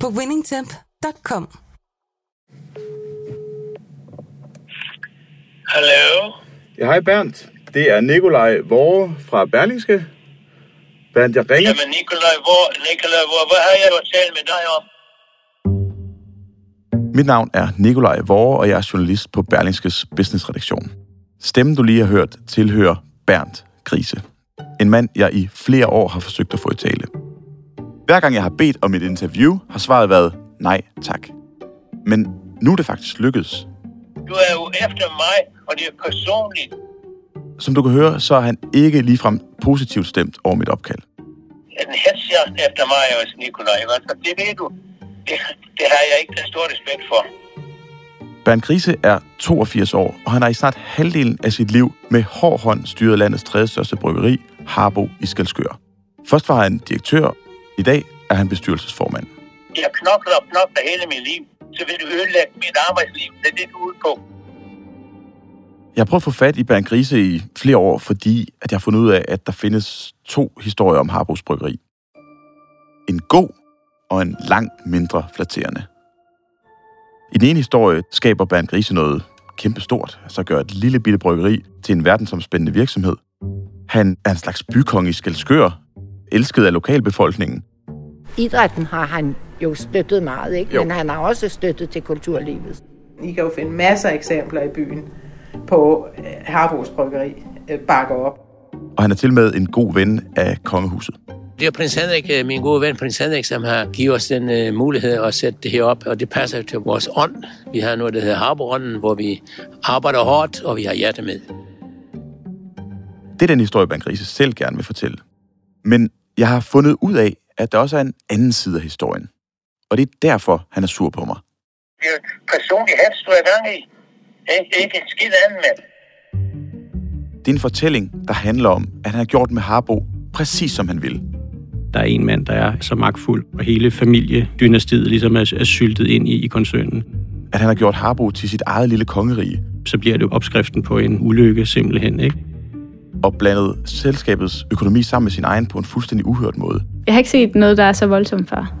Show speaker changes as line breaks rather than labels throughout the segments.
på winningtemp.com.
Hallo?
Ja, hej Bernd. Det er Nikolaj Vore fra Berlingske. Bernd, jeg ringer...
Jamen Nikolaj, hvor, Nikolaj, hvor, hvad har jeg jo talt med dig om?
Mit navn er Nikolaj Vore, og jeg er journalist på Berlingskes businessredaktion. Stemmen, du lige har hørt, tilhører Bernd Grise. En mand, jeg i flere år har forsøgt at få i tale. Hver gang jeg har bedt om et interview, har svaret været nej tak. Men nu er det faktisk lykkedes.
Du er jo efter mig, og det er personligt.
Som du kan høre, så er han ikke ligefrem positivt stemt over mit opkald.
En hedsjagt efter mig også, Nikolaj. Altså, det ved du. Det, det har jeg ikke den store respekt for.
Bernd Grise er 82 år, og han har i snart halvdelen af sit liv med hård hånd styret landets tredje største bryggeri, Harbo i Skelskør. Først var han direktør, i dag er han bestyrelsesformand.
Jeg knokler og knokler hele mit liv, så vil du ødelægge mit arbejdsliv. Det er det, du ude på.
Jeg har prøvet at få fat i Bernd Grise i flere år, fordi at jeg har fundet ud af, at der findes to historier om Harbos Bryggeri. En god og en langt mindre flatterende. I den ene historie skaber Bernd Grise noget kæmpestort, altså gør et lille bitte bryggeri til en verdensomspændende virksomhed. Han er en slags bykonge i Skelskør, elsket af lokalbefolkningen.
Idrætten har han jo støttet meget, ikke?
Jo.
men han har også støttet til kulturlivet.
I kan jo finde masser af eksempler i byen på øh, Harbos Bryggeri øh, bakker op.
Og han er til med en god ven af kongehuset.
Det er prins Henrik, øh, min gode ven prins Henrik, som har givet os den uh, mulighed at sætte det her op, og det passer til vores ånd. Vi har noget, der hedder Harborånden, hvor vi arbejder hårdt, og vi har hjerte med.
Det er den historie, Bernd Grise selv gerne vil fortælle. Men jeg har fundet ud af, at der også er en anden side af historien. Og det er derfor, han er sur på mig.
Det er personlig hats, du er gang i. Ikke, ikke en skid anden med.
Det er en fortælling, der handler om, at han har gjort med Harbo præcis som han ville.
Der er en mand, der er så magtfuld, og hele familiedynastiet ligesom er, er syltet ind i, i koncernen.
At han har gjort Harbo til sit eget lille kongerige,
Så bliver det jo opskriften på en ulykke simpelthen, ikke?
Og blandet selskabets økonomi sammen med sin egen på en fuldstændig uhørt måde.
Jeg har ikke set noget, der er så voldsomt før.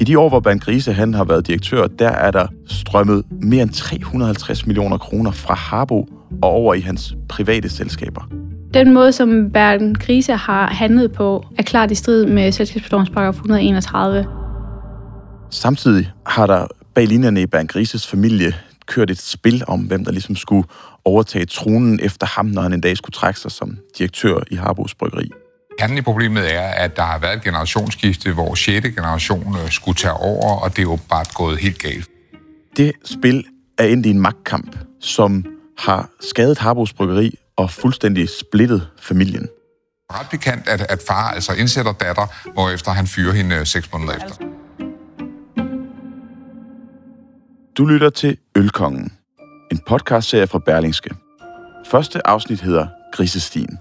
I de år, hvor Bernd Grise han har været direktør, der er der strømmet mere end 350 millioner kroner fra Harbo og over i hans private selskaber.
Den måde, som Bergen Krise har handlet på, er klart i strid med selskabslovens paragraf 131.
Samtidig har der bag linjerne i Bernd Grises familie kørt et spil om, hvem der ligesom skulle overtage tronen efter ham, når han en dag skulle trække sig som direktør i Harbos Bryggeri.
Kernen i problemet er, at der har været et generationsskifte, hvor 6. generation øh, skulle tage over, og det er bare gået helt galt.
Det spil er endt i en magtkamp, som har skadet Harbos Bryggeri og fuldstændig splittet familien.
Ret bekendt, at, at far altså indsætter datter, hvorefter han fyrer hende øh, seks måneder efter.
Du lytter til Ølkongen, en podcastserie fra Berlingske. Første afsnit hedder Grisestien.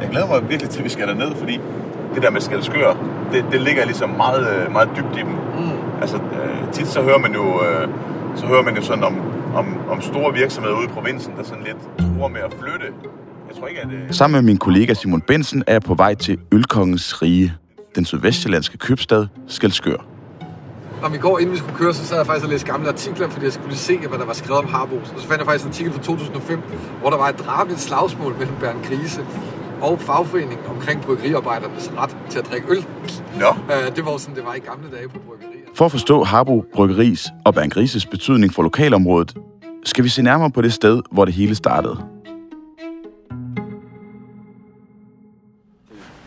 Jeg glæder mig virkelig til, at vi skal derned, fordi det der med Skelskør, det, det ligger ligesom meget, øh, meget dybt i dem. Mm. Altså, øh, tit så hører man jo, øh, så hører man jo sådan om, om, om store virksomheder ude i provinsen, der sådan lidt tror med at flytte. Jeg tror ikke, at... Sammen med min kollega Simon Bensen er jeg på vej til Ølkongens Rige, den sydvestjyllandske købstad Skelskør.
Om i går, inden vi skulle køre, så sad jeg faktisk og læste gamle artikler, fordi jeg skulle se, hvad der var skrevet om Harbos. Og så fandt jeg faktisk en artikel fra 2005, hvor der var et drabeligt slagsmål mellem Bernd Grise og fagforeningen omkring bryggeriarbejdernes ret til at drikke øl.
Nå.
Øh, Det var sådan, det var i gamle dage på bryggerier.
For at forstå Harbo Bryggeris og Bernd Grises betydning for lokalområdet, skal vi se nærmere på det sted, hvor det hele startede.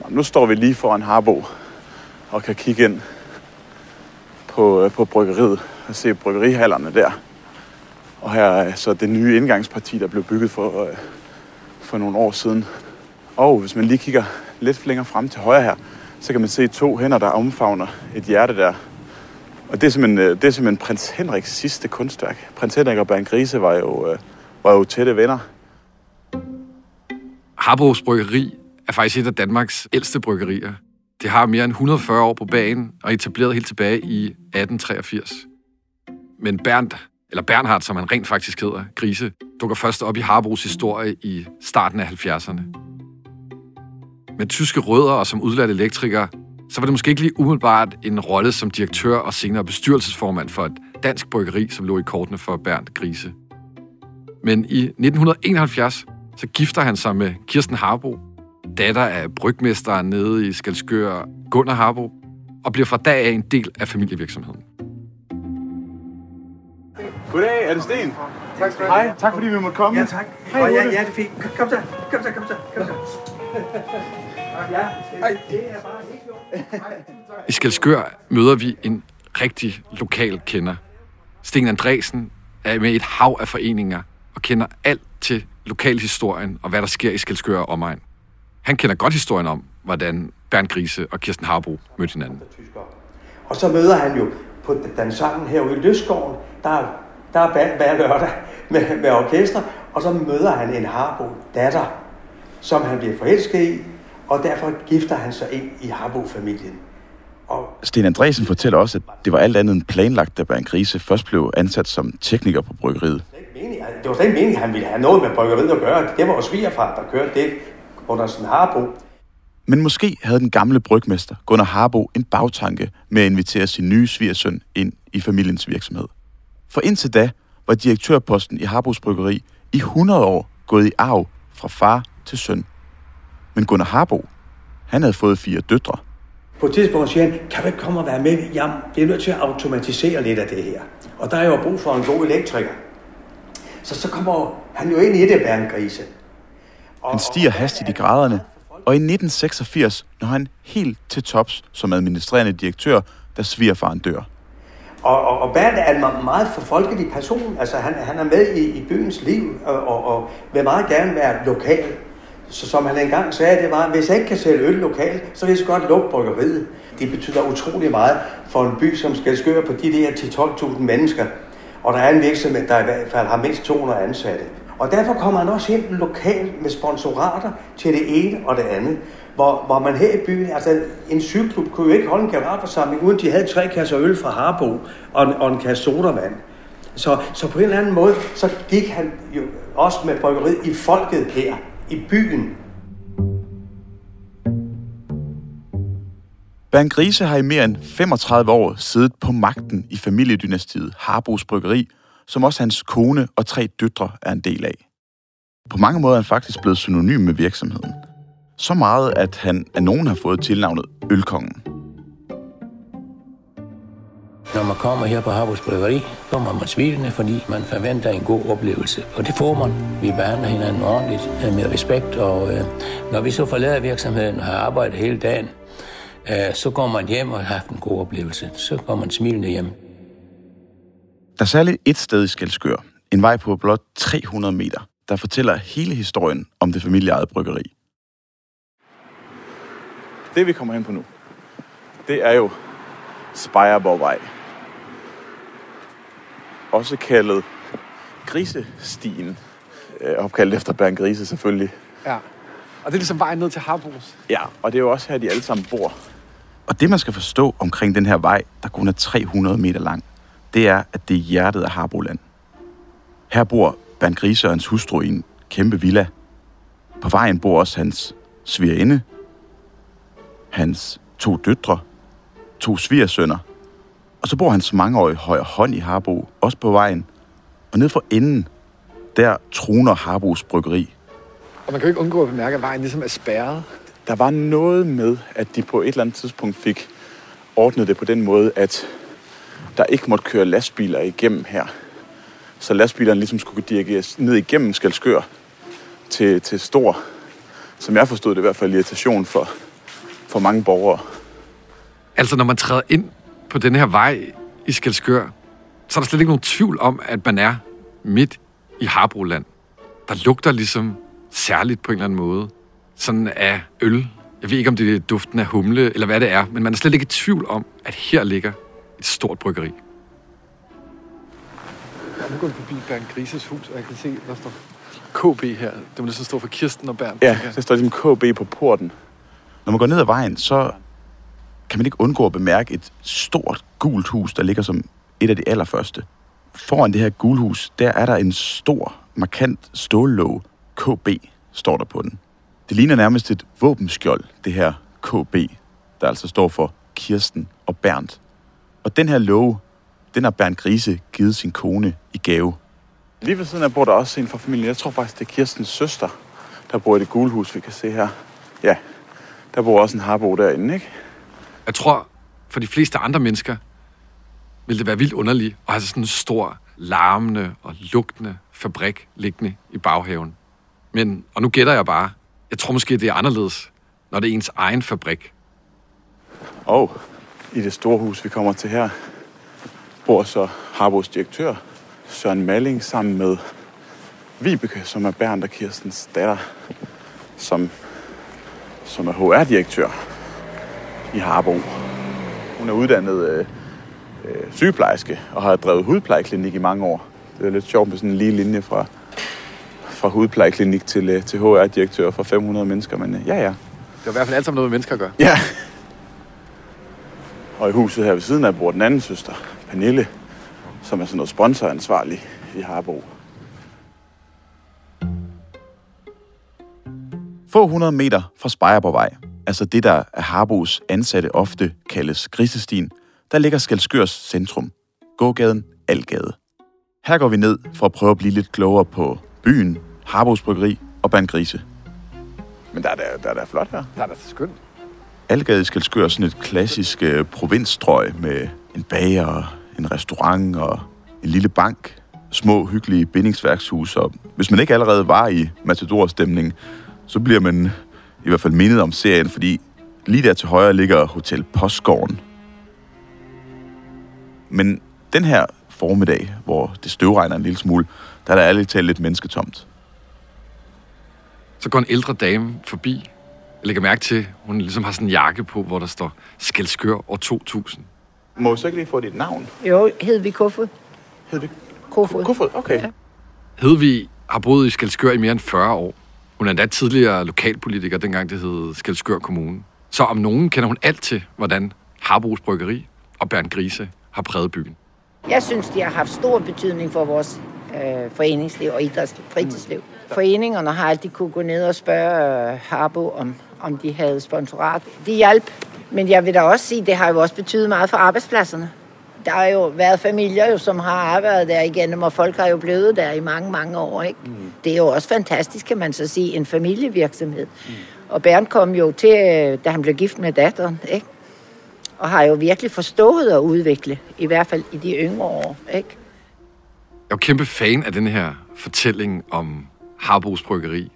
Nu står vi lige foran Harbo og kan kigge ind på, øh, på bryggeriet og se bryggerihallerne der. Og her er så det nye indgangsparti, der blev bygget for, øh, for nogle år siden. Og hvis man lige kigger lidt længere frem til højre her, så kan man se to hænder, der omfavner et hjerte der. Og det er simpelthen, øh, det er simpelthen prins Henriks sidste kunstværk. Prins Henrik og Bernd Grise var jo, var jo tætte venner.
Harbos Bryggeri faktisk et af Danmarks ældste bryggerier. Det har mere end 140 år på banen og etableret helt tilbage i 1883. Men Bernd, eller Bernhard, som han rent faktisk hedder, Grise, dukker først op i Harbos historie i starten af 70'erne. Med tyske rødder og som udlært elektriker, så var det måske ikke lige umiddelbart en rolle som direktør og senere bestyrelsesformand for et dansk bryggeri, som lå i kortene for Bernd Grise. Men i 1971, så gifter han sig med Kirsten Harbo, datter af brygmesteren nede i Skalskør, Gunnar Harbo, og bliver fra dag af en del af familievirksomheden.
Goddag, er det Sten?
Tak skal
du have. Hej, tak fordi vi måtte komme.
Ja, tak.
Hej,
ja,
Rutte.
ja, det er fint. Kom, kom så, kom så, kom så, kom så. Ja, det er bare helt
I Skalskør møder vi en rigtig lokal kender. Sten Andresen er med i et hav af foreninger og kender alt til lokalhistorien og hvad der sker i Skalskør og omegn. Han kender godt historien om, hvordan Bernd Grise og Kirsten Harbo mødte hinanden.
Og så møder han jo på den sangen herude i Løsgården, der er, der er band hver lørdag med, med orkester, og så møder han en Harbo datter, som han bliver forelsket i, og derfor gifter han sig ind i Harbo-familien.
Sten Andresen fortæller også, at det var alt andet end planlagt, da Bernd Grise først blev ansat som tekniker på bryggeriet.
Det var slet ikke meningen, at han ville have noget med bryggeriet at gøre. Det var jo svigerfar, der kørte det under sådan Harbo.
Men måske havde den gamle brygmester Gunnar Harbo en bagtanke med at invitere sin nye svigersøn ind i familiens virksomhed. For indtil da var direktørposten i Harbos Bryggeri i 100 år gået i arv fra far til søn. Men Gunnar Harbo, han havde fået fire døtre.
På et tidspunkt siger han, kan du ikke komme og være med? Vi er nødt til at automatisere lidt af det her. Og der er jo brug for en god elektriker. Så så kommer han jo ind i det, Bernd Grise.
Han stiger hastigt i graderne, og i 1986 når han helt til tops som administrerende direktør, da svigerfaren dør.
Og, og, og Bernd er en meget forfolkelig person. Altså, han, han er med i, i byens liv, og, og, og vil meget gerne være lokal. Så som han engang sagde, det var, hvis jeg ikke kan sælge øl lokalt, så vil jeg så godt lukke bryggeriet. Det betyder utrolig meget for en by, som skal skøre på de der 10-12.000 mennesker. Og der er en virksomhed, der i hvert fald har mindst 200 ansatte. Og derfor kommer han også ind lokalt med sponsorater til det ene og det andet. Hvor, hvor man her i byen, altså en cykelklub kunne jo ikke holde en generalforsamling, uden de havde tre kasser øl fra Harbo og en, og en kasse sodavand. Så, så på en eller anden måde, så gik han jo også med bryggeriet i folket her, i byen.
Bernd Grise har i mere end 35 år siddet på magten i familiedynastiet Harbos Bryggeri, som også hans kone og tre døtre er en del af. På mange måder er han faktisk blevet synonym med virksomheden. Så meget, at han af nogen har fået tilnavnet Ølkongen.
Når man kommer her på Harbos Bryggeri, kommer man smilende, fordi man forventer en god oplevelse. Og det får man. Vi behandler hinanden ordentligt øh, med respekt, og øh, når vi så forlader virksomheden og har arbejdet hele dagen, øh, så går man hjem og har haft en god oplevelse. Så går man smilende hjem.
Der er særligt et sted i Skelskør, en vej på blot 300 meter, der fortæller hele historien om det familieejede bryggeri. Det vi kommer hen på nu, det er jo Spejerborgvej. Også kaldet Grisestien. Øh, Opkaldt efter Bernd Grise selvfølgelig.
Ja. Og det er ligesom vejen ned til Harbos.
Ja, og det er jo også her, de alle sammen bor. Og det, man skal forstå omkring den her vej, der kun er 300 meter lang, det er, at det er hjertet af Harboland. Her bor Bernd Grise og hans hustru i en kæmpe villa. På vejen bor også hans svigerinde, hans to døtre, to svigersønner, og så bor hans mangeårige højre hånd i Harbo, også på vejen. Og ned for enden, der troner Harbos bryggeri,
Og man kan jo ikke undgå at bemærke, at vejen ligesom er spærret.
Der var noget med, at de på et eller andet tidspunkt fik ordnet det på den måde, at der ikke måtte køre lastbiler igennem her. Så lastbilerne ligesom skulle dirigeres ned igennem Skalskør til, til stor, som jeg forstod det i hvert fald, irritation for, for mange borgere.
Altså, når man træder ind på den her vej i Skelskør, så er der slet ikke nogen tvivl om, at man er midt i Harbroland. Der lugter ligesom særligt på en eller anden måde. Sådan af øl Jeg ved ikke, om det er duften af humle, eller hvad det er, men man er slet ikke i tvivl om, at her ligger et stort bryggeri. Jeg er gået forbi Bernd Grises hus, og jeg kan se, der står KB her. Det må næsten stå for Kirsten og Bernd.
Ja, det står ligesom KB på porten. Når man går ned ad vejen, så kan man ikke undgå at bemærke et stort gult hus, der ligger som et af de allerførste. Foran det her gulhus, der er der en stor, markant stållåg. KB står der på den. Det ligner nærmest et våbenskjold, det her KB, der altså står for Kirsten og Bernd. Og den her låge, den har Bernd Grise givet sin kone i gave. Lige ved siden af bor der også en fra familien. Jeg tror faktisk, det er Kirstens søster, der bor i det gule hus, vi kan se her. Ja, der bor også en harbo derinde, ikke?
Jeg tror, for de fleste andre mennesker, vil det være vildt underligt at have sådan en stor, larmende og lugtende fabrik liggende i baghaven. Men, og nu gætter jeg bare, jeg tror måske, det er anderledes, når det er ens egen fabrik.
Og i det store hus, vi kommer til her, bor så Harbos direktør, Søren Malling, sammen med Vibeke, som er Bernd og Kirstens datter, som, som er HR-direktør i Harbo. Hun er uddannet øh, øh, sygeplejerske og har drevet hudplejeklinik i mange år. Det er lidt sjovt med sådan en lige linje fra, fra hudplejeklinik til, øh, til HR-direktør for 500 mennesker, men øh, ja, ja.
Det er i hvert fald alt sammen noget med mennesker at gøre.
Ja. Og i huset her ved siden af bor den anden søster, Pernille, som er sådan noget sponsoransvarlig i Harbo. Få 100 meter fra Spejerborgvej, altså det, der er Harbos ansatte ofte kaldes Grisestien, der ligger Skalskørs centrum. Gågaden Algade. Her går vi ned for at prøve at blive lidt klogere på byen, Harbos Bryggeri og Bandgrise. Men der er da, der er da flot her.
Der er da skønt.
Algade i Skalskør sådan et klassisk øh, provinsstrøg med en bager, en restaurant og en lille bank, små hyggelige bindingsværkshuse. Og hvis man ikke allerede var i Matador-stemning, så bliver man i hvert fald mindet om serien, fordi lige der til højre ligger Hotel Postgården. Men den her formiddag, hvor det støvregner en lille smule, der er der ærligt talt lidt mennesketomt.
Så går en ældre dame forbi. Jeg lægger mærke til, at hun ligesom har sådan en jakke på, hvor der står Skelskør år 2000.
Må jeg så ikke lige få dit navn?
Jo, hed vi Kofod.
Hed vi
Kofod.
Kofod, okay. Ja.
Hedvig har boet i Skelskør i mere end 40 år. Hun er endda tidligere lokalpolitiker, dengang det hed Skelskør Kommune. Så om nogen kender hun alt til, hvordan Harbos Bryggeri og Bernd Grise har præget byen.
Jeg synes, de har haft stor betydning for vores øh, foreningsliv og idræts- fritidsliv. Foreningerne har altid kunne gå ned og spørge øh, Harbo, om, om de havde sponsorat. De hjalp, men jeg vil da også sige, det har jo også betydet meget for arbejdspladserne. Der har jo været familier, jo, som har arbejdet der igennem, og folk har jo blevet der i mange, mange år. Ikke? Mm. Det er jo også fantastisk, kan man så sige, en familievirksomhed. Mm. Og Bernd kom jo til, da han blev gift med datteren, ikke? og har jo virkelig forstået at udvikle, i hvert fald i de yngre år. Ikke?
Jeg er jo kæmpe fan af den her fortælling om Harbos Bryggeri.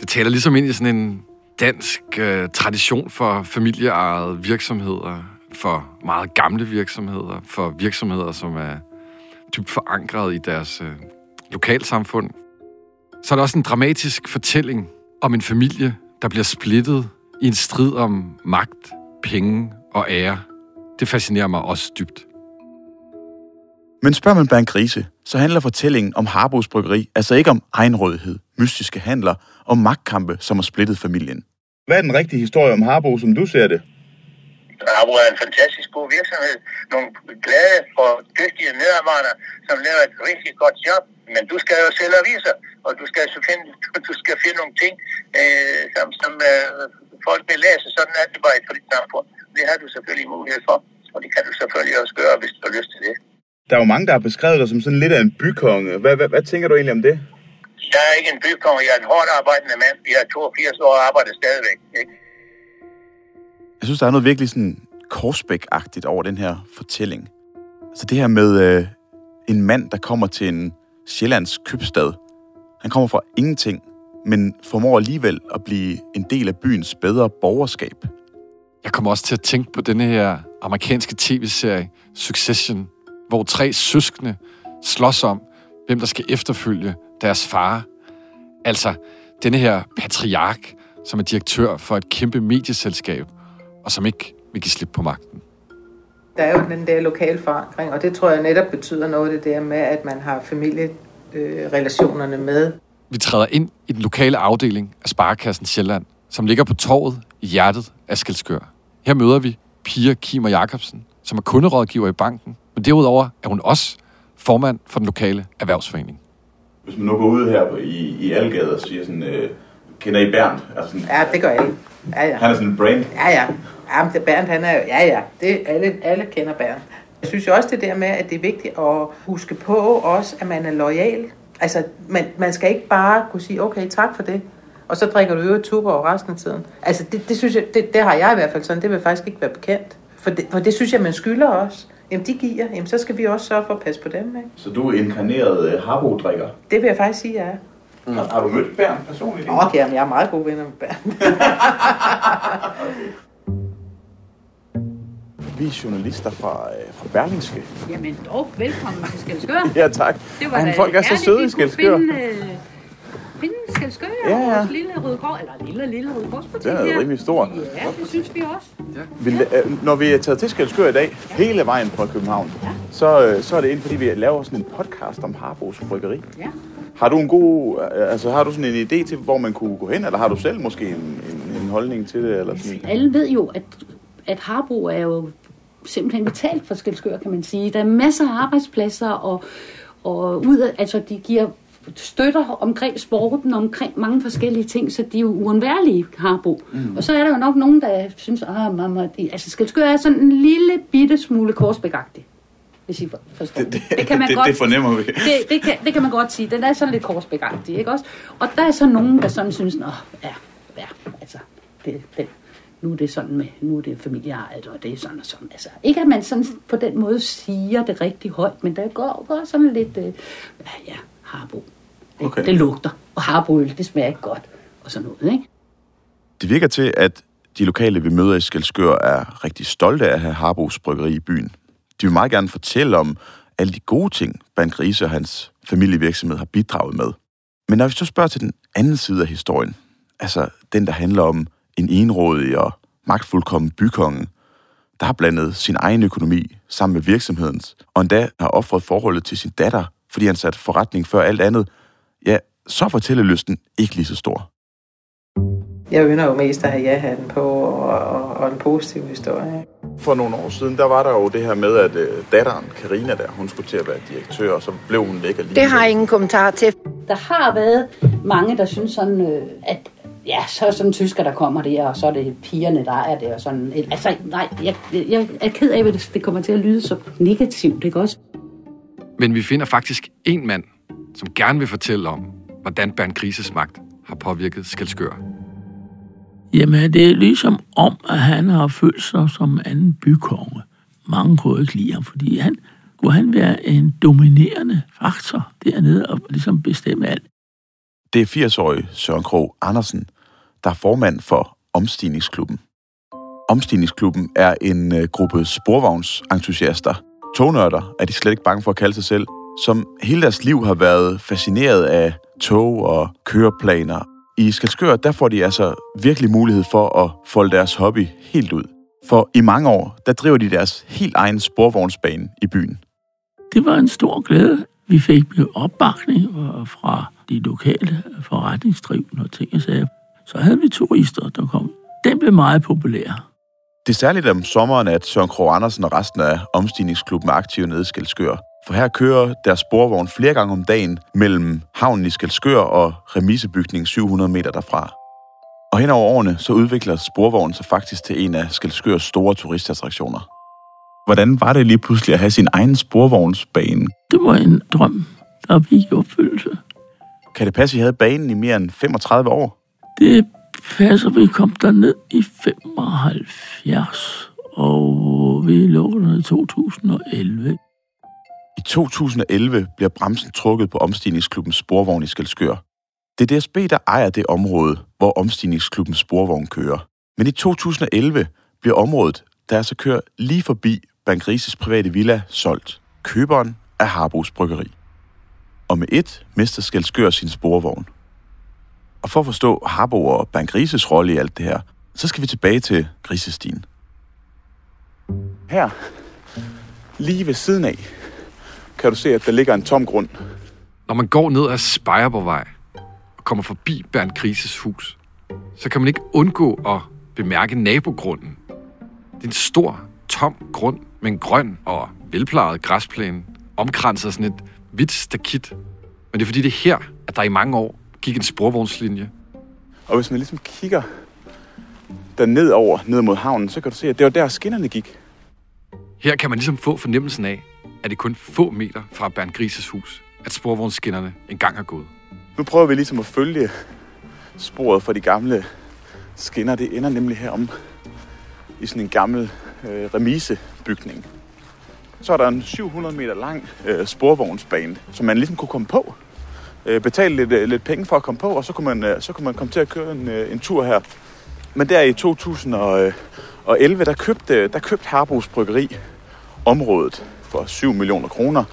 Det taler ligesom ind i sådan en dansk øh, tradition for familieejede virksomheder, for meget gamle virksomheder, for virksomheder, som er dybt forankret i deres øh, lokalsamfund. Så er der også en dramatisk fortælling om en familie, der bliver splittet i en strid om magt, penge og ære. Det fascinerer mig også dybt.
Men spørger man Bernd Grise, så handler fortællingen om Harbos Bryggeri altså ikke om egenrådighed, mystiske handler og magtkampe, som har splittet familien. Hvad er den rigtige historie om Harbo, som du ser det?
Harbo er en fantastisk god virksomhed. Nogle glade og dygtige medarbejdere, som laver et rigtig godt job. Men du skal jo sælge aviser, og du skal, så finde, du skal finde nogle ting, øh, som, som øh, folk vil læse. Sådan er det bare i frit samfund. Det har du selvfølgelig mulighed for, og det kan du selvfølgelig også gøre, hvis du har lyst til det.
Der er jo mange, der har beskrevet dig som sådan lidt af en bykonge. Hvad, hvad, hvad tænker du egentlig om det?
Jeg er ikke en bykonge, jeg er en hårdt arbejdende mand. Jeg er 82 år og arbejder stadigvæk. Ikke?
Jeg synes, der er noget virkelig sådan Korsbæk-agtigt over den her fortælling. Altså det her med øh, en mand, der kommer til en Sjællands købstad. Han kommer fra ingenting, men formår alligevel at blive en del af byens bedre borgerskab.
Jeg kommer også til at tænke på denne her amerikanske tv-serie Succession, hvor tre søskende slås om, hvem der skal efterfølge deres far. Altså, denne her patriark, som er direktør for et kæmpe medieselskab, og som ikke vil give slip på magten.
Der er jo den der lokale forankring, og det tror jeg netop betyder noget det der med, at man har familierelationerne med.
Vi træder ind i den lokale afdeling af Sparekassen Sjælland, som ligger på torvet i hjertet af Skelskør. Her møder vi Pia Kim og Jacobsen, som er kunderådgiver i banken, men derudover er hun også formand for den lokale erhvervsforening.
Hvis man nu går ud her på, i, i Algade og siger sådan, øh, kender I Bernd? Altså sådan,
Ja, det gør alle. Ja, ja.
Han er sådan en brand.
Ja, ja. Ja, men det Bernd, han er jo, ja, ja. Det, alle, alle kender Bernd. Jeg synes jo også det der med, at det er vigtigt at huske på også, at man er lojal. Altså, man, man skal ikke bare kunne sige, okay, tak for det, og så drikker du øvrigt tuber over resten af tiden. Altså, det, det synes jeg, det, det har jeg i hvert fald sådan, det vil faktisk ikke være bekendt. For det, for det synes jeg, man skylder os. Jamen, de giver, jamen, så skal vi også sørge for at passe på dem, ikke?
Så du er inkarneret øh, Harbo-drikker.
Det vil jeg faktisk sige, jeg er.
Mm. Har, har du mødt Bernd personligt?
Okay, jamen, jeg er meget gode venner med Bernd.
Vi er journalister fra, øh, fra Berlingske.
Jamen dog, velkommen til Skelskør.
Ja, tak.
Det var
Ej, men
da
folk er så søde i Skelskør.
Finde, øh, finde Skelskør
Ja,
ja,
ja.
ja. vores lille Røde Kors, eller lille, lille Røde Korsbutik
Den er rimelig stor.
Ja, det synes vi også.
Vi, øh, når vi er taget til Skelskør i dag, hele vejen fra København, så, øh, så er det ind, fordi vi laver sådan en podcast om Harbos Bryggeri.
Ja.
Har du en god, øh, altså har du sådan en idé til, hvor man kunne gå hen, eller har du selv måske en, en, en holdning til det? Eller sådan?
Alle ved jo, at, at Harbo er jo simpelthen betalt for Skelskør, kan man sige. Der er masser af arbejdspladser, og, og ud af, altså de giver støtter omkring sporten, omkring mange forskellige ting, så de er jo uundværlige, Harbo. Mm. Og så er der jo nok nogen, der synes, at mamma, de, altså Skelskør er sådan en lille bitte smule korsbækagtig. Hvis I forstår det, det, kan man
det,
godt,
det fornemmer vi.
det, det, kan, det kan man godt sige. Den er sådan lidt korsbækagtig, ikke også? Og der er så nogen, der sådan synes, Nå, ja, ja, altså, det, det, nu er det sådan med, nu er det familieejet, og det er sådan og sådan. Altså, ikke at man sådan på den måde siger det rigtig højt, men der går, går sådan lidt, øh, ja, harbo. Det,
Okay.
det lugter, og harboøl, det smager ikke godt, og sådan noget, ikke?
Det virker til, at de lokale, vi møder i Skelskør, er rigtig stolte af at have Harbos Bryggeri i byen. De vil meget gerne fortælle om alle de gode ting, Bernd Grise og hans familievirksomhed har bidraget med. Men når vi så spørger til den anden side af historien, altså den, der handler om en enrådig og magtfuldkommen bykonge, der har blandet sin egen økonomi sammen med virksomhedens, og endda har offret forholdet til sin datter, fordi han satte forretning før alt andet, ja, så er fortællelysten ikke lige så stor.
Jeg ynder jo mest at have ja-hatten på, og, og, og en positiv historie.
For nogle år siden, der var der jo det her med, at øh, datteren, Karina der, hun skulle til at være direktør, og så blev hun væk alligevel.
Det har jeg ingen kommentar til.
Der har været mange, der synes sådan, øh, at ja, så er sådan en tysker, der kommer der, og så er det pigerne, der er det, og sådan. Altså, nej, jeg, jeg er ked af, at det kommer til at lyde så negativt, ikke også?
Men vi finder faktisk en mand, som gerne vil fortælle om, hvordan Bernd Grises magt har påvirket Skelskør.
Jamen, det er ligesom om, at han har følt sig som anden bykonge. Mange kunne ikke lide ham, fordi han kunne han være en dominerende faktor dernede og ligesom bestemme alt.
Det er 80-årige Søren Krog Andersen, der er formand for Omstigningsklubben. Omstigningsklubben er en øh, gruppe sporvognsentusiaster. Tognørder er de slet ikke bange for at kalde sig selv, som hele deres liv har været fascineret af tog og køreplaner. I Skalskør, der får de altså virkelig mulighed for at folde deres hobby helt ud. For i mange år, der driver de deres helt egen sporvognsbane i byen.
Det var en stor glæde. Vi fik jo opbakning fra de lokale forretningsdrivende og ting og sager. Så havde vi turister, der kom. Den blev meget populær.
Det er særligt om sommeren, at Søren Krog Andersen og resten af omstigningsklubben er aktive nede i Skelskør. For her kører deres sporvogn flere gange om dagen mellem havnen i Skelskør og remisebygningen 700 meter derfra. Og hen over årene, så udvikler sporvognen sig faktisk til en af Skelskørs store turistattraktioner. Hvordan var det lige pludselig at have sin egen sporvognsbane?
Det var en drøm, der gik i opfyldelse.
Kan det passe, at I havde banen i mere end 35 år?
Det passer, vi kom derned i 75, og vi lukkede i 2011.
I 2011 bliver bremsen trukket på omstigningsklubbens sporvogn i Skelskør. Det er DSB, der ejer det område, hvor omstigningsklubben sporvogn kører. Men i 2011 bliver området, der altså kører lige forbi Bankrises private villa, solgt. Køberen er Harbos Bryggeri. Og med et mister Skelskør sin sporvogn. Og for at forstå Harbo og Bernd Grises rolle i alt det her, så skal vi tilbage til Grisestien. Her, lige ved siden af, kan du se, at der ligger en tom grund.
Når man går ned ad Spejerborgvej og kommer forbi Bernd Grises hus, så kan man ikke undgå at bemærke nabogrunden. Det er en stor, tom grund med en grøn og velplejet græsplæne, omkranset af sådan et hvidt stakit. Men det er fordi, det er her, at der i mange år gik en sporvognslinje.
Og hvis man ligesom kigger der ned over, ned mod havnen, så kan du se, at det var der skinnerne gik.
Her kan man ligesom få fornemmelsen af, at det kun få meter fra Bernd Grises hus, at sporvognsskinnerne engang har gået.
Nu prøver vi ligesom at følge sporet for de gamle skinner. Det ender nemlig herom i sådan en gammel øh, remisebygning. Så er der en 700 meter lang øh, sporvognsbane, som man ligesom kunne komme på. Øh, betale lidt, øh, lidt penge for at komme på, og så kunne man, øh, så kunne man komme til at køre en, øh, en tur her. Men der i 2011, der købte, der købte Harbos Bryggeri området for 7 millioner kroner.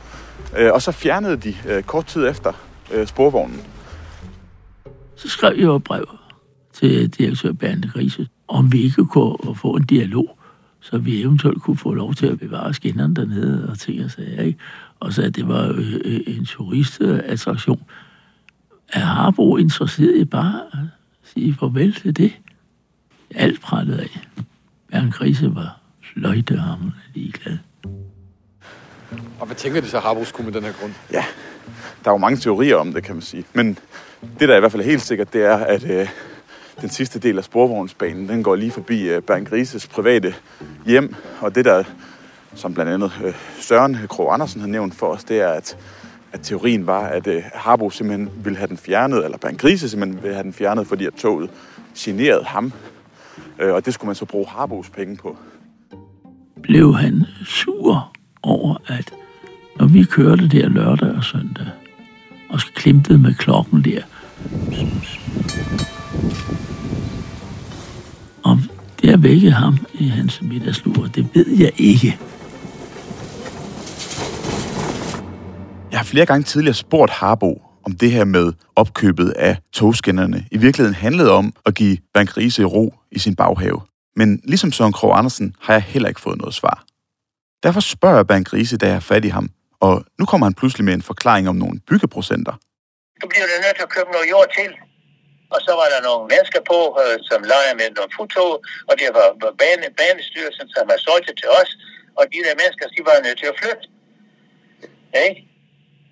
Øh, og så fjernede de øh, kort tid efter øh, sporvognen.
Så skrev jeg et brev til direktør Bernd Grise, om vi ikke kunne få en dialog, så vi eventuelt kunne få lov til at bevare skinnerne dernede og ting og sager, ikke? Og så at det var øh, en turistattraktion. Er Harbo interesseret i bare at sige farvel til det? Alt prattede af. Bernd Grise var fløjtehamrende ligeglad.
Og hvad tænker de så, Harbo skulle med den her grund?
Ja, der er jo mange teorier om det, kan man sige. Men det, der er i hvert fald helt sikkert, det er, at øh, den sidste del af sporvognsbanen, den går lige forbi øh, Bernd Grises private hjem. Og det, der, som blandt andet øh, Søren Krog Andersen havde nævnt for os, det er, at, at teorien var, at øh, Harbo simpelthen ville have den fjernet, eller Bernd Grise simpelthen ville have den fjernet, fordi at toget generede ham. Øh, og det skulle man så bruge Harbos penge på.
Blev han sur over, at når vi kørte der lørdag og søndag, og klimpede med klokken der, om det har vækket ham i hans middagslur, det ved jeg ikke.
Jeg har flere gange tidligere spurgt Harbo, om det her med opkøbet af togskinnerne i virkeligheden handlede om at give Bank Riese ro i sin baghave. Men ligesom Søren Krog Andersen har jeg heller ikke fået noget svar. Derfor spørger jeg Bank Riese, da jeg har fat i ham, og nu kommer han pludselig med en forklaring om nogle byggeprocenter.
Du bliver da nødt til at købe noget jord til. Og så var der nogle mennesker på, øh, som leger med nogle futtog, og det var bane, banestyrelsen, som har solgt det til os, og de der mennesker, de var nødt til at flytte. Hey?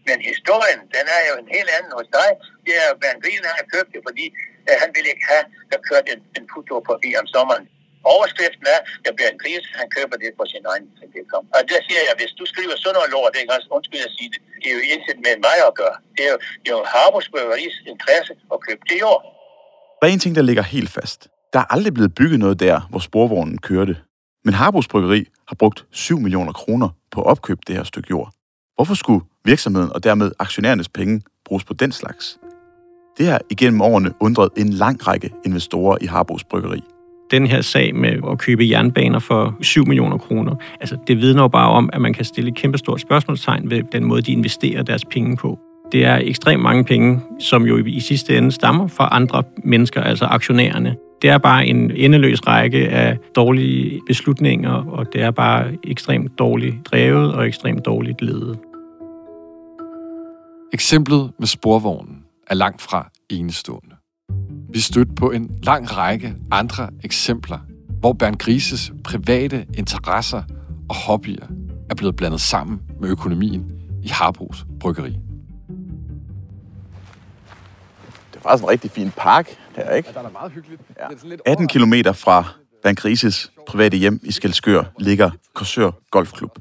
Men historien, den er jo en helt anden hos dig. Det er, at Bernd Grien har købt det, fordi øh, han ville ikke have, der kørte en, en futtog på om sommeren. Overskriften er, der bliver en gris, han køber det på sin egen kom. Og der siger jeg, hvis du skriver sådan noget lort, det er også undskyld at sige det, det er jo intet med mig at gøre. Det er jo, det er jo Harbos Bryggeri's interesse at købe det jord.
Der er en ting, der ligger helt fast. Der er aldrig blevet bygget noget der, hvor sporvognen kørte. Men Harbos Bryggeri har brugt 7 millioner kroner på at opkøbe det her stykke jord. Hvorfor skulle virksomheden og dermed aktionærernes penge bruges på den slags? Det har igennem årene undret en lang række investorer i Harbos Bryggeri
den her sag med at købe jernbaner for 7 millioner kroner, altså det vidner jo bare om, at man kan stille et kæmpestort spørgsmålstegn ved den måde, de investerer deres penge på. Det er ekstremt mange penge, som jo i sidste ende stammer fra andre mennesker, altså aktionærerne. Det er bare en endeløs række af dårlige beslutninger, og det er bare ekstremt dårligt drevet og ekstremt dårligt ledet.
Eksemplet med sporvognen er langt fra enestående. Vi stødte på en lang række andre eksempler, hvor Bernd Grises private interesser og hobbyer er blevet blandet sammen med økonomien i Harbos Bryggeri.
Det er faktisk en rigtig fin park her, ikke?
Ja, der er meget hyggeligt.
Ja. 18 km fra Bernd Grises private hjem i Skelskør ligger Korsør Golfklub.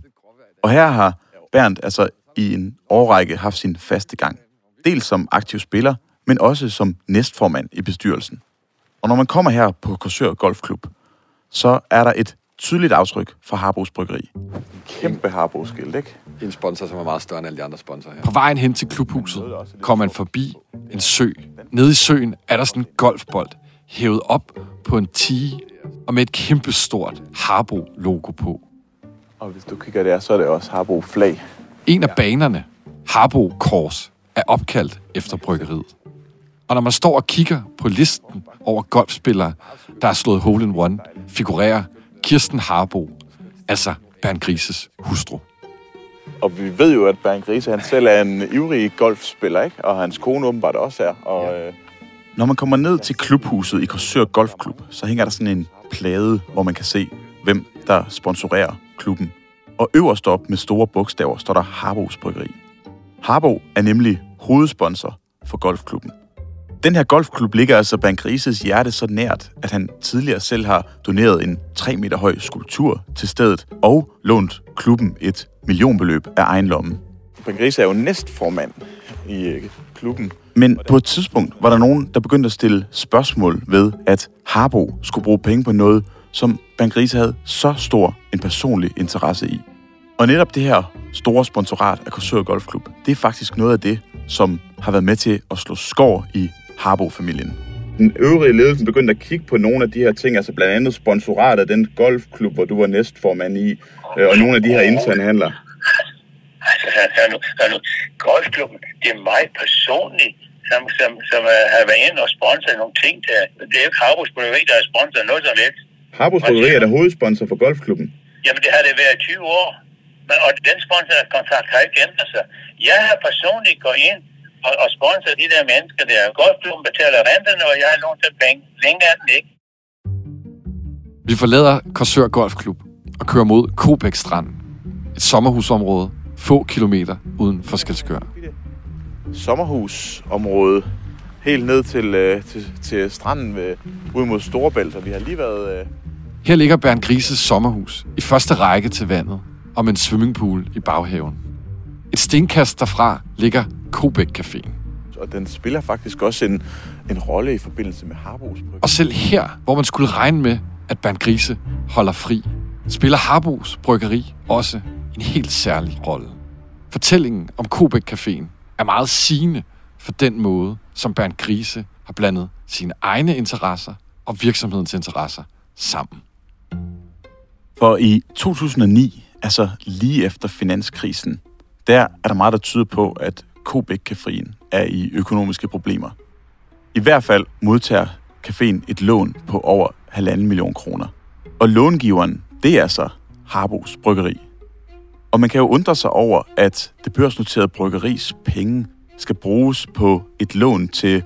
Og her har Bernd altså i en årrække haft sin faste gang. Dels som aktiv spiller, men også som næstformand i bestyrelsen. Og når man kommer her på Korsør Golfklub, så er der et tydeligt aftryk fra Harbos Bryggeri. En kæmpe Harbo-skilt, ikke?
En sponsor, som er meget større end alle de andre sponsorer her. På vejen hen til klubhuset kommer man forbi en sø. Nede i søen er der sådan en golfbold hævet op på en tige og med et kæmpe stort Harbo-logo på.
Og hvis du kigger der, så er det også Harbo-flag.
En af banerne, Harbo Kors, er opkaldt efter bryggeriet. Og når man står og kigger på listen over golfspillere, der har slået hole in one, figurerer Kirsten Harbo, altså Bernd Grises hustru.
Og vi ved jo, at Bernd Grise han selv er en ivrig golfspiller, ikke? Og hans kone åbenbart også er. Og, øh... Når man kommer ned til klubhuset i Korsør Golfklub, så hænger der sådan en plade, hvor man kan se, hvem der sponsorerer klubben. Og øverst op med store bogstaver står der Harbos Bryggeri. Harbo er nemlig hovedsponsor for golfklubben. Den her golfklub ligger altså Bernd Grises hjerte så nært, at han tidligere selv har doneret en 3 meter høj skulptur til stedet og lånt klubben et millionbeløb af egen lomme. Bernd Grise er jo næstformand i øh, klubben. Men på et tidspunkt var der nogen, der begyndte at stille spørgsmål ved, at Harbo skulle bruge penge på noget, som Bernd Grise havde så stor en personlig interesse i. Og netop det her store sponsorat af Korsør Golfklub, det er faktisk noget af det, som har været med til at slå skår i Harbo-familien. Den øvrige ledelse begyndte at kigge på nogle af de her ting, altså blandt andet sponsorat af den golfklub, hvor du var næstformand i, øh, og nogle af de her interne handler.
Altså, hør nu, hør nu. Golfklubben, det er mig personligt, som, som, som uh, har været inde og sponsoret nogle ting der. Det er jo ikke Harbos Bryggeri, der har sponsoret noget som helst.
Harbos Bryggeri er der hovedsponsor for golfklubben.
Jamen, det har det været i 20 år. Men, og den sponsorkontrakt har ikke ændret sig. Jeg har personligt gået ind og, og sponsoret de der mennesker der. Golfklubben betaler renterne, og jeg har lånt dem penge. Længere er den ikke.
Vi forlader Korsør Golfklub og kører mod Kobæk Strand. Et sommerhusområde få kilometer uden for Skelskør.
Sommerhusområde helt ned til, øh, til, til stranden ved, ud mod Storebælt, og vi har lige været... Øh...
Her ligger Bernd Grises sommerhus i første række til vandet og med en swimmingpool i baghaven. Et stenkast derfra ligger Kobæk Caféen.
Og den spiller faktisk også en, en rolle i forbindelse med Harbos Bryg.
Og selv her, hvor man skulle regne med, at Bernd Grise holder fri, spiller Harbos Bryggeri også en helt særlig rolle. Fortællingen om Kobæk Caféen er meget sigende for den måde, som Bernd Grise har blandet sine egne interesser og virksomhedens interesser sammen.
For i 2009, altså lige efter finanskrisen, der er der meget, der tyder på, at Kobæk Caféen er i økonomiske problemer. I hvert fald modtager caféen et lån på over halvanden million kroner. Og långiveren, det er altså Harbos Bryggeri. Og man kan jo undre sig over, at det børsnoterede bryggeris penge skal bruges på et lån til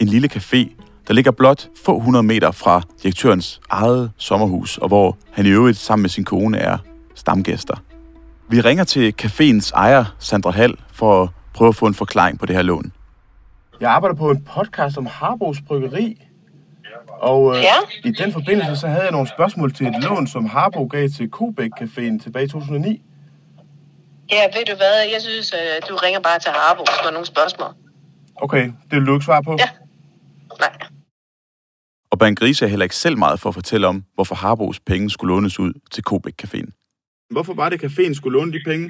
en lille café, der ligger blot få hundrede meter fra direktørens eget sommerhus, og hvor han i øvrigt sammen med sin kone er stamgæster. Vi ringer til caféens ejer, Sandra Hall, for at prøve at få en forklaring på det her lån. Jeg arbejder på en podcast om Harbos Bryggeri, og øh,
Ja.
i den forbindelse så havde jeg nogle spørgsmål til et lån, som Harbo gav til Kobæk Caféen tilbage i 2009.
Ja, ved du hvad? Jeg synes, øh, du ringer bare til Harbo, hvis du har nogle spørgsmål.
Okay, det vil du ikke svare på?
Ja. Nej.
Og Bernd Grise er heller ikke selv meget for at fortælle om, hvorfor Harbos penge skulle lånes ud til Kobæk Caféen. Hvorfor var det, caféen skulle låne de penge?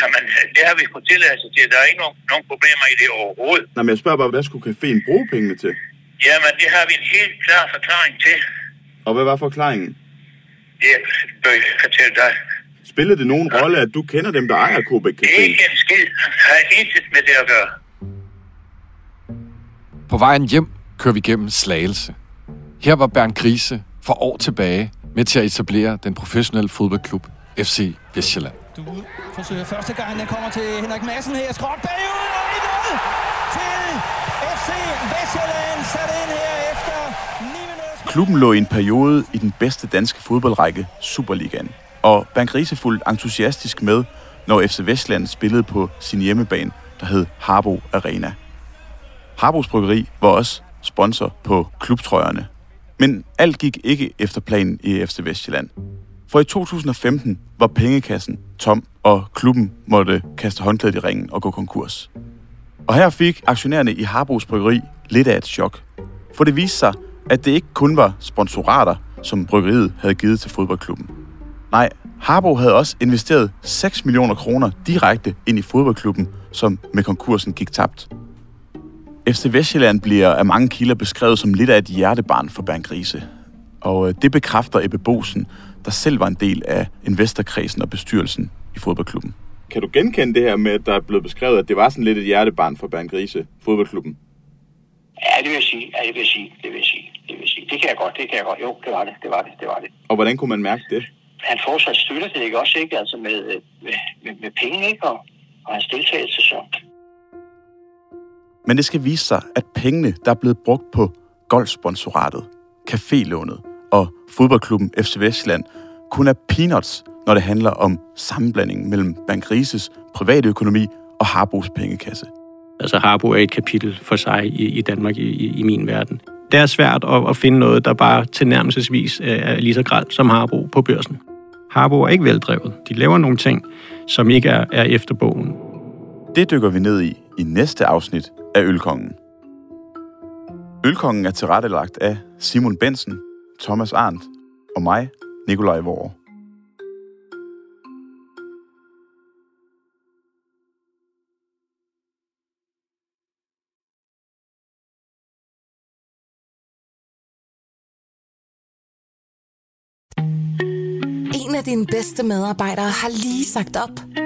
Jamen, det har vi sgu tilladelse til. Der er ikke nogen, nogen problemer i det overhovedet.
Nej, men jeg spørger bare, hvad skulle caféen bruge pengene til?
Jamen, det har vi en helt klar forklaring til.
Og hvad var forklaringen?
Det bør jeg fortælle dig.
Spillede det nogen rolle, at du kender dem, der ejer Kobæk Caféen?
Ikke en skid. Har intet med det at gøre.
På vejen hjem kører vi gennem Slagelse. Her var Bernd Grise for år tilbage med til at etablere den professionelle fodboldklub FC Vestjylland.
Forsøger første gang, den kommer til Henrik Madsen her. Skråt bagud og 1-0 til FC Vestjylland. Sat ind her efter 9 minutter.
Klubben lå i en periode i den bedste danske fodboldrække, Superligaen. Og Bernd Grise fulgte entusiastisk med, når FC Vestland spillede på sin hjemmebane, der hed Harbo Arena. Harbos Bryggeri var også sponsor på klubtrøjerne. Men alt gik ikke efter planen i FC Vestjylland. For i 2015 var pengekassen tom, og klubben måtte kaste håndklædet i ringen og gå konkurs. Og her fik aktionærerne i Harbos Bryggeri lidt af et chok. For det viste sig, at det ikke kun var sponsorater, som bryggeriet havde givet til fodboldklubben. Nej, Harbo havde også investeret 6 millioner kroner direkte ind i fodboldklubben, som med konkursen gik tabt. FC Vestjylland bliver af mange kilder beskrevet som lidt af et hjertebarn for Bernd Grise. Og øh, det bekræfter Ebbe Bosen, der selv var en del af investorkredsen og bestyrelsen i fodboldklubben. Kan du genkende det her med, at der er blevet beskrevet, at det var sådan lidt et hjertebarn for Bernd Grise, fodboldklubben?
Ja, det vil jeg sige. Ja, det vil jeg sige. Det vil jeg sige. Det vil jeg sige. Det kan jeg godt. Det kan jeg godt. Jo, det var det. Det var det. Det var det.
Og hvordan kunne man mærke det?
Han fortsat støtter det ikke også, ikke? Altså med, med, med, med penge, ikke? Og, og hans deltagelse, så.
Men det skal vise sig, at pengene, der er blevet brugt på golfsponsoratet, cafélånet og fodboldklubben FC Vestland, kun er peanuts, når det handler om sammenblandingen mellem Bank Rises private økonomi og Harbos pengekasse.
Altså Harbo er et kapitel for sig i, i Danmark i, i, i min verden. Det er svært at, at finde noget, der bare tilnærmelsesvis er lige så gralt som Harbo på børsen. Harbo er ikke veldrevet. De laver nogle ting, som ikke er, er efter bogen.
Det dykker vi ned i i næste afsnit af Ølkongen. Ølkongen er tilrettelagt af Simon Bensen, Thomas Arndt og mig, Nikolaj Vore.
En af dine bedste medarbejdere har lige sagt op.